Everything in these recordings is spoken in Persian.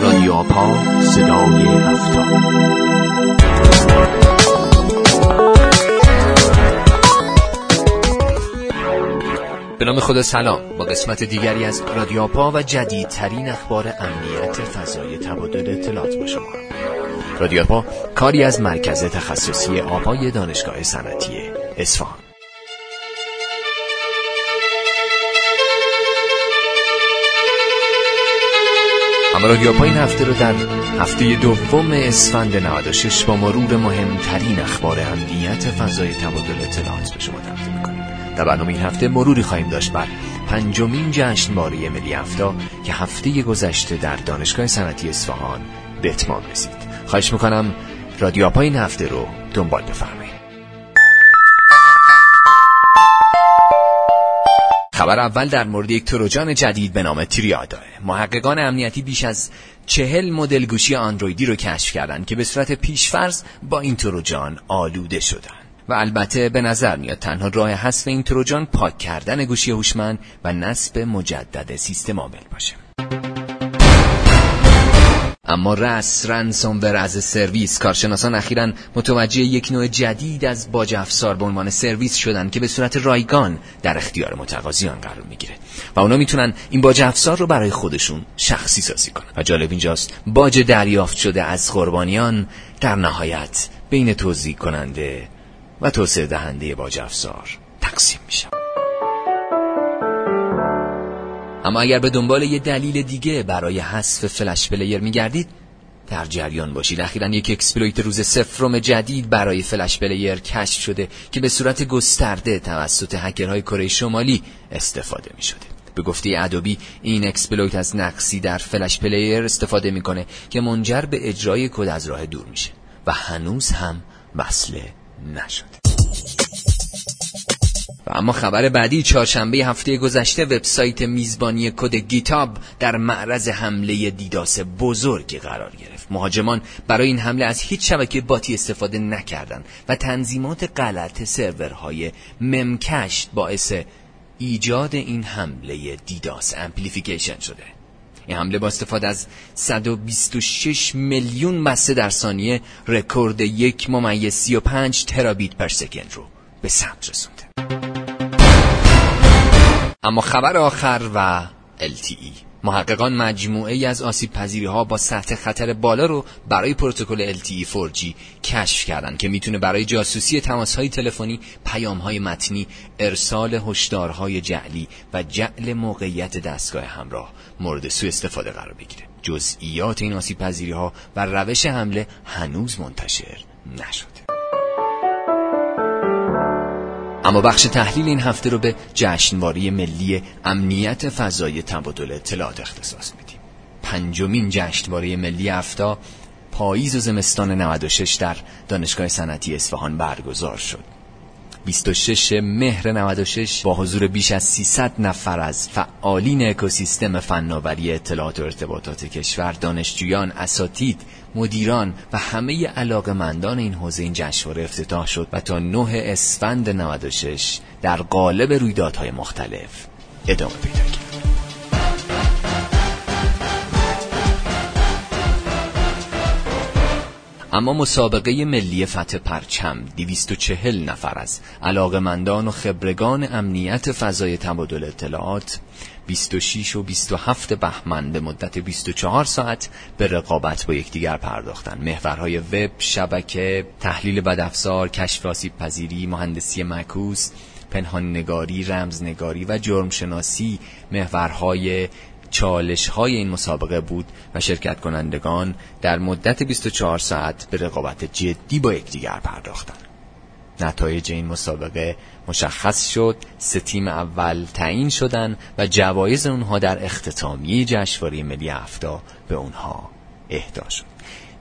رادیو آپا صدای هفته به نام خدا سلام. با قسمت دیگری از رادیو آپا و جدیدترین اخبار امنیت فضای تبادل اطلاعات با شما. رادیو آپا کاری از مرکز تخصصی آپای دانشگاه صنعتی اصفهان. اما رادیو این هفته رو در هفته دوم اسفند 96 با مرور مهمترین اخبار امنیت فضای تبادل اطلاعات به شما تقدیم می‌کنیم. در برنامه این هفته مروری خواهیم داشت بر پنجمین جشنواره ملی هفته که هفته گذشته در دانشگاه صنعتی اصفهان به اتمام رسید. خواهش می‌کنم رادیو این هفته رو دنبال بفرمایید. خبر اول در مورد یک تروجان جدید به نام تریادا محققان امنیتی بیش از چهل مدل گوشی اندرویدی رو کشف کردند که به صورت پیشفرض با این تروجان آلوده شدن و البته به نظر میاد تنها راه حذف این تروجان پاک کردن گوشی هوشمند و نصب مجدد سیستم عامل باشه. اما رس رنسومور از سرویس کارشناسان اخیرا متوجه یک نوع جدید از باج افزار به عنوان سرویس شدن که به صورت رایگان در اختیار متقاضیان قرار می‌گیره و اونا می‌تونن این باج افزار رو برای خودشون شخصی سازی کنن. و جالب اینجاست باج دریافت شده از قربانیان در نهایت بین توزیع کننده و توسعه دهنده باج افزار تقسیم میشه اما اگر به دنبال یه دلیل دیگه برای حذف Flash Player میگردید در جریان باشید. اخیرا یک exploit روز صفرم جدید برای Flash Player کشف شده که به صورت گسترده توسط هکرهای کره شمالی استفاده می شده به گفته Adobe این exploit از نقصی در Flash Player استفاده می‌کنه که منجر به اجرای کد از راه دور میشه و هنوز هم وصله نشده. و اما خبر بعدی چهارشنبه هفته گذشته وبسایت میزبانی کد GitHub در معرض حمله DDoS بزرگی قرار گرفت. مهاجمان برای این حمله از هیچ شبکه bot ی استفاده نکردند و تنظیمات غلط سرورهای Memcached باعث ایجاد این حمله DDoS amplification شده. این حمله با استفاده از 126 میلیون بسته در ثانیه رکورد یک ممیز 35 terabit per second رو به ثبت رسونده. اما خبر آخر و LTE محققان مجموعه ای از آسیب پذیری ها با سطح خطر بالا رو برای پروتکل LTE 4G کشف کردن که می‌تونه برای جاسوسی تماس های تلفنی، پیام های متنی، ارسال هشدارهای جعلی و جعل موقعیت دستگاه همراه مورد سوء استفاده قرار بگیره. جزئیات این آسیب پذیری ها و روش حمله هنوز منتشر نشده. اما بخش تحلیل این هفته رو به جشنواره ملی امنیت فضای تبادل اطلاعات اختصاص میدیم. پنجمین جشنواره ملی هفتا پاییز و زمستان 96 در دانشگاه صنعتی اصفهان برگزار شد. 26 مهر 96 با حضور بیش از 300 نفر از فعالین اکوسیستم فناوری اطلاعات و ارتباطات کشور دانشجویان اساتید مدیران و همه علاقمندان این حوزه این جشنواره افتتاح شد و تا 9 اسفند 96 در قالب رویدادهای مختلف ادامه پیدا کرد. اما مسابقه ملی فتح پرچم 240 نفر از علاقمندان و خبرگان امنیت فضای تبادل اطلاعات 26 و 27 بهمن به مدت 24 ساعت به رقابت با یکدیگر پرداختند. محورهای وب، شبکه، تحلیل بدافزار، کشف آسیب پذیری، مهندسی معکوس، پنهان نگاری، رمز نگاری و جرم شناسی محورهای چالش های این مسابقه بود و شرکت کنندگان در مدت 24 ساعت به رقابت جدی با یکدیگر پرداختند. نتایج این مسابقه مشخص شد سه تیم اول تعیین شدن و جوایز اونها در اختتامیه جشنواره ملی هفتا به اونها اهدا شد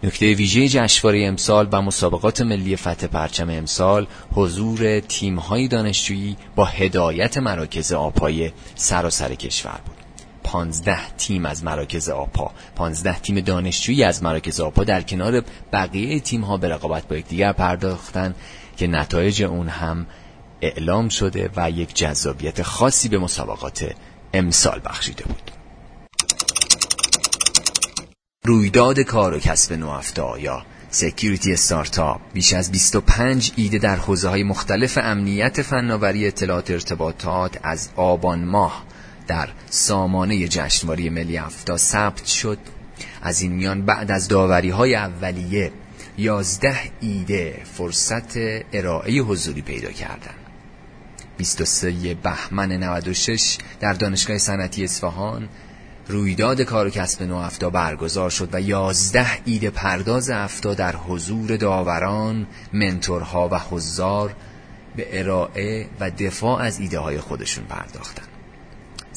نکته ویژه جشنواره امسال و مسابقات ملی فتح پرچم امسال حضور تیم‌های دانشجویی با هدایت مراکز آپای سراسر کشور بود پانزده تیم از مراکز آپا. پانزده تیم دانشجویی از مراکز آپا در کنار بقیه تیم ها به رقابت با یکدیگر پرداختن که نتایج اون هم اعلام شده و یک جذابیت خاصی به مسابقات امسال بخشیده بود. رویداد کار و کسب نو افتا یا security startup. بیش از 25 ایده در حوزه های مختلف امنیت فناوری اطلاعات ارتباطات از آبان ماه. در سامانه جشنواره ملی افتا ثبت شد. از این میان بعد از داوری های اولیه 11 ایده فرصت ارائه حضوری پیدا کردند. 23 بهمن 96 در دانشگاه صنعتی اصفهان رویداد کار و کسب نو افتا برگزار شد و یازده ایده پرداز افتا در حضور داوران، منتورها و حضار به ارائه و دفاع از ایده های خودشون پرداختن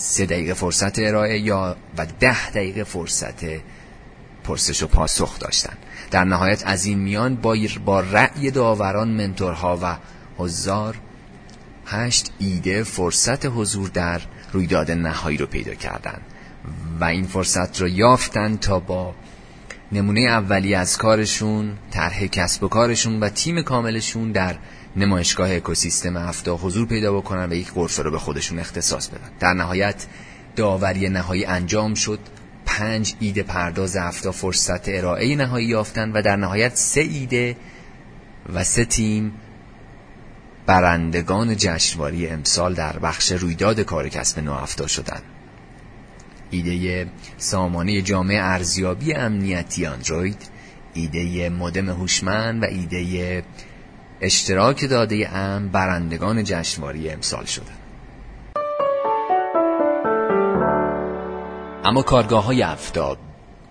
سه دقیقه فرصت ارائه یا و ده دقیقه فرصت پرسش و پاسخ داشتن. در نهایت از این میان با, با رأی داوران منتورها و حضار هشت ایده فرصت حضور در رویداد نهایی رو پیدا کردند و این فرصت رو یافتن تا با نمونه اولی از کارشون طرح کسب و کارشون و تیم کاملشون در نمایشگاه اکوسیستم هفته حضور پیدا بکنن و یک غرفه رو به خودشون اختصاص بدن. در نهایت داوری نهایی انجام شد. پنج ایده پرداز هفته فرصت ارائه نهایی یافتن و در نهایت سه ایده و سه تیم برندگان جشنواری امسال در بخش رویداد کار کسب نو هفته شدند ایده سامانه جامعه ارزیابی امنیتی اندروید ایده مودم هوشمند و ایده اشتراک داده ام برندگان جشنواره امسال شده. اما کارگاه های افتاب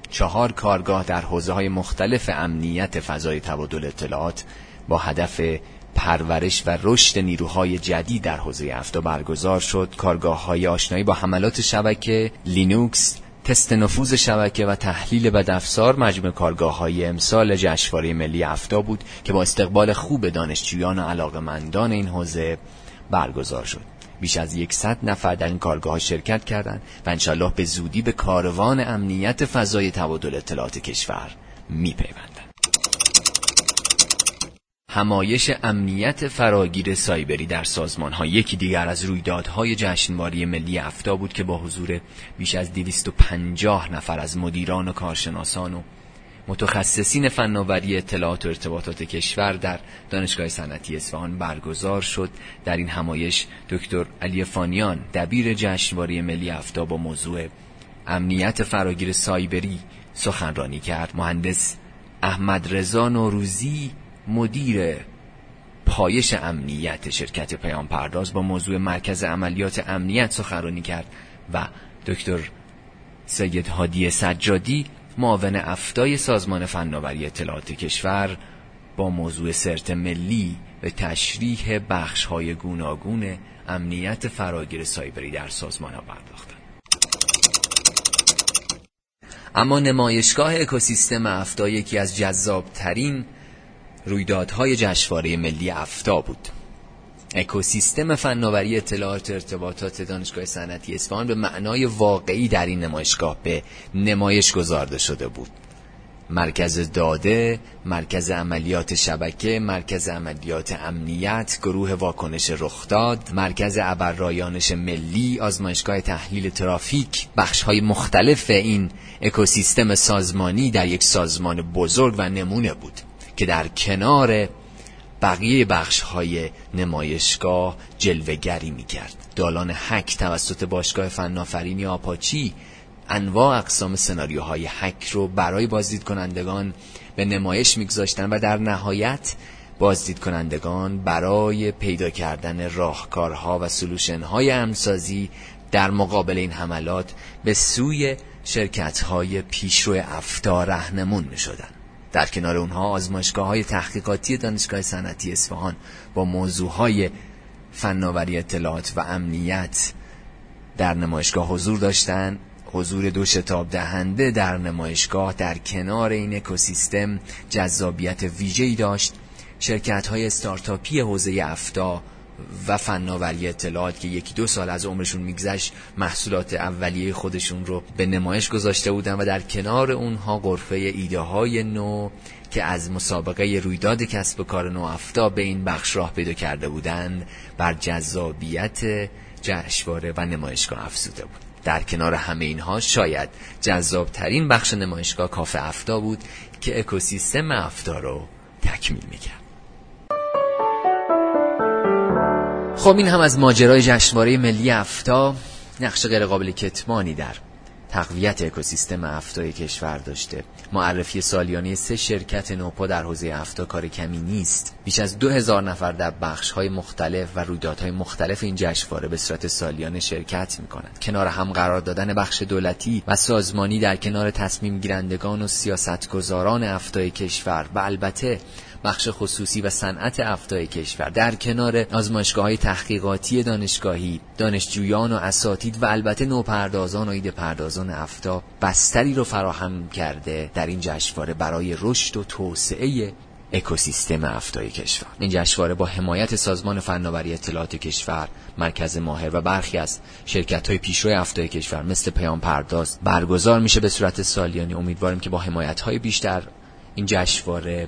چهار کارگاه در حوزه های مختلف امنیت فضای تبادل اطلاعات با هدف پرورش و رشد نیروهای جدید در حوزه افتا برگزار شد. کارگاه های آشنایی با حملات شبکه لینوکس تست نفوذ شبکه و تحلیل بدافزار مجموع کارگاه های امسال جشنواره ملی افتا بود که با استقبال خوب دانشجویان و علاقمندان این حوزه برگزار شد. بیش از یکصد نفر در این کارگاه شرکت کردند و انشالله به زودی به کاروان امنیت فضای تبادل اطلاعات کشور میپیوندند همایش امنیت فراگیر سایبری در سازمان ها یکی دیگر از رویدادهای جشنواری ملی افتا بود که با حضور بیش از 250 نفر از مدیران و کارشناسان و متخصصین فناوری اطلاعات و ارتباطات کشور در دانشگاه صنعتی اصفهان برگزار شد. در این همایش دکتر علی فانیان دبیر جشنواره ملی افتا با موضوع امنیت فراگیر سایبری سخنرانی کرد. مهندس احمد رضا نوروزی مدیر پایش امنیت شرکت پیام پرداز با موضوع مرکز عملیات امنیت سخنرانی کرد و دکتر سید هادی سجادی معاون افتای سازمان فناوری اطلاعات کشور با موضوع سرت ملی به تشریح بخش های گوناگون امنیت فراگیر سایبری در سازمان ها پرداختند. اما نمایشگاه اکوسیستم افتا یکی از جذابترین رویدادهای جشنواره ملی افتا بود. اکوسیستم فناوری اطلاعات ارتباطات دانشگاه صنعتی اصفهان به معنای واقعی در این نمایشگاه به نمایش گذارده شده بود. مرکز داده، مرکز عملیات شبکه، مرکز عملیات امنیت، گروه واکنش رخداد، مرکز ابررایانش ملی، آزمایشگاه تحلیل ترافیک، بخش های مختلف این اکوسیستم سازمانی در یک سازمان بزرگ و نمونه بود. که در کنار بقیه بخش های نمایشگاه جلوگری می کرد دالان حک توسط باشگاه فنافرینی آپاچی انواع اقسام سناریوهای حک رو برای بازدید کنندگان به نمایش میگذاشتن و در نهایت بازدید کنندگان برای پیدا کردن راهکارها و سلوشن های امسازی در مقابل این حملات به سوی شرکت های پیشرو افتا رهنمون می شدن. در کنار اونها آزمایشگاه های تحقیقاتی دانشگاه صنعتی اصفهان با موضوع های فناوری اطلاعات و امنیت در نمایشگاه حضور داشتند حضور دو شتاب دهنده در نمایشگاه در کنار این اکوسیستم جذابیت ویژه‌ای داشت. شرکت های استارتاپی حوزه افتا و فناوری اطلاعات که یکی دو سال از عمرشون میگذشت محصولات اولیه خودشون رو به نمایش گذاشته بودن و در کنار اونها غرفه ایده های نو که از مسابقه رویداد کسب کار نو افتا به این بخش راه پیدا کرده بودند بر جذابیت جشنواره و نمایشگاه افزوده بود. در کنار همه اینها شاید جذابترین بخش نمایشگاه کافه افتا بود که اکوسیستم افتا رو تکمیل می‌کرد. خب این هم از ماجرای جشنواره ملی افتا نقش غیرقابل کتمانی در تقویت اکوسیستم افتای کشور داشته. معرفی سالیانه سه شرکت نوپا در حوزه افتا کار کمی نیست. بیش از دو هزار نفر در بخش های مختلف و رویدادهای مختلف این جشنواره به صورت سالیانه شرکت می کنند کنار هم قرار دادن بخش دولتی و سازمانی در کنار تصمیم گیرندگان و سیاستگزاران افتای کشور. و البته بخش خصوصی و صنعت افتای کشور. در کنار آزمایشگاه های تحقیقاتی دانشگاهی دانشجویان و اساتید و البته نوپردازان و ایده پردازان افتا بستری رو فراهم کرده در این جشنواره برای رشد و توسعه اکوسیستم افتای کشور. این جشنواره با حمایت سازمان فناوری اطلاعات کشور مرکز ماهر و برخی از شرکت های پیشرو افتای کشور مثل پیام پرداز برگزار میشه. به صورت سالیانی امیدواریم که با حمایت های بیشتر این جشنواره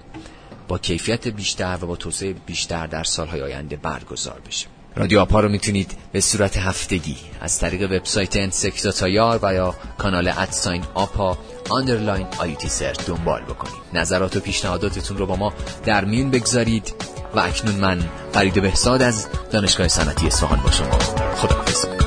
با کیفیت بیشتر و با توسعه بیشتر در سالهای آینده برگزار بشه. رادیو آپا رو می‌تونید به صورت هفتگی از طریق وبسایت انسکتا تایار و یا کانال ادساین آپا underline IUT CERT دنبال بکنید. نظرات و پیشنهاداتتون رو با ما در میون بگذارید و اکنون من فرید بهزاد از دانشگاه صنعتی اصفهان با شما خداحافظ.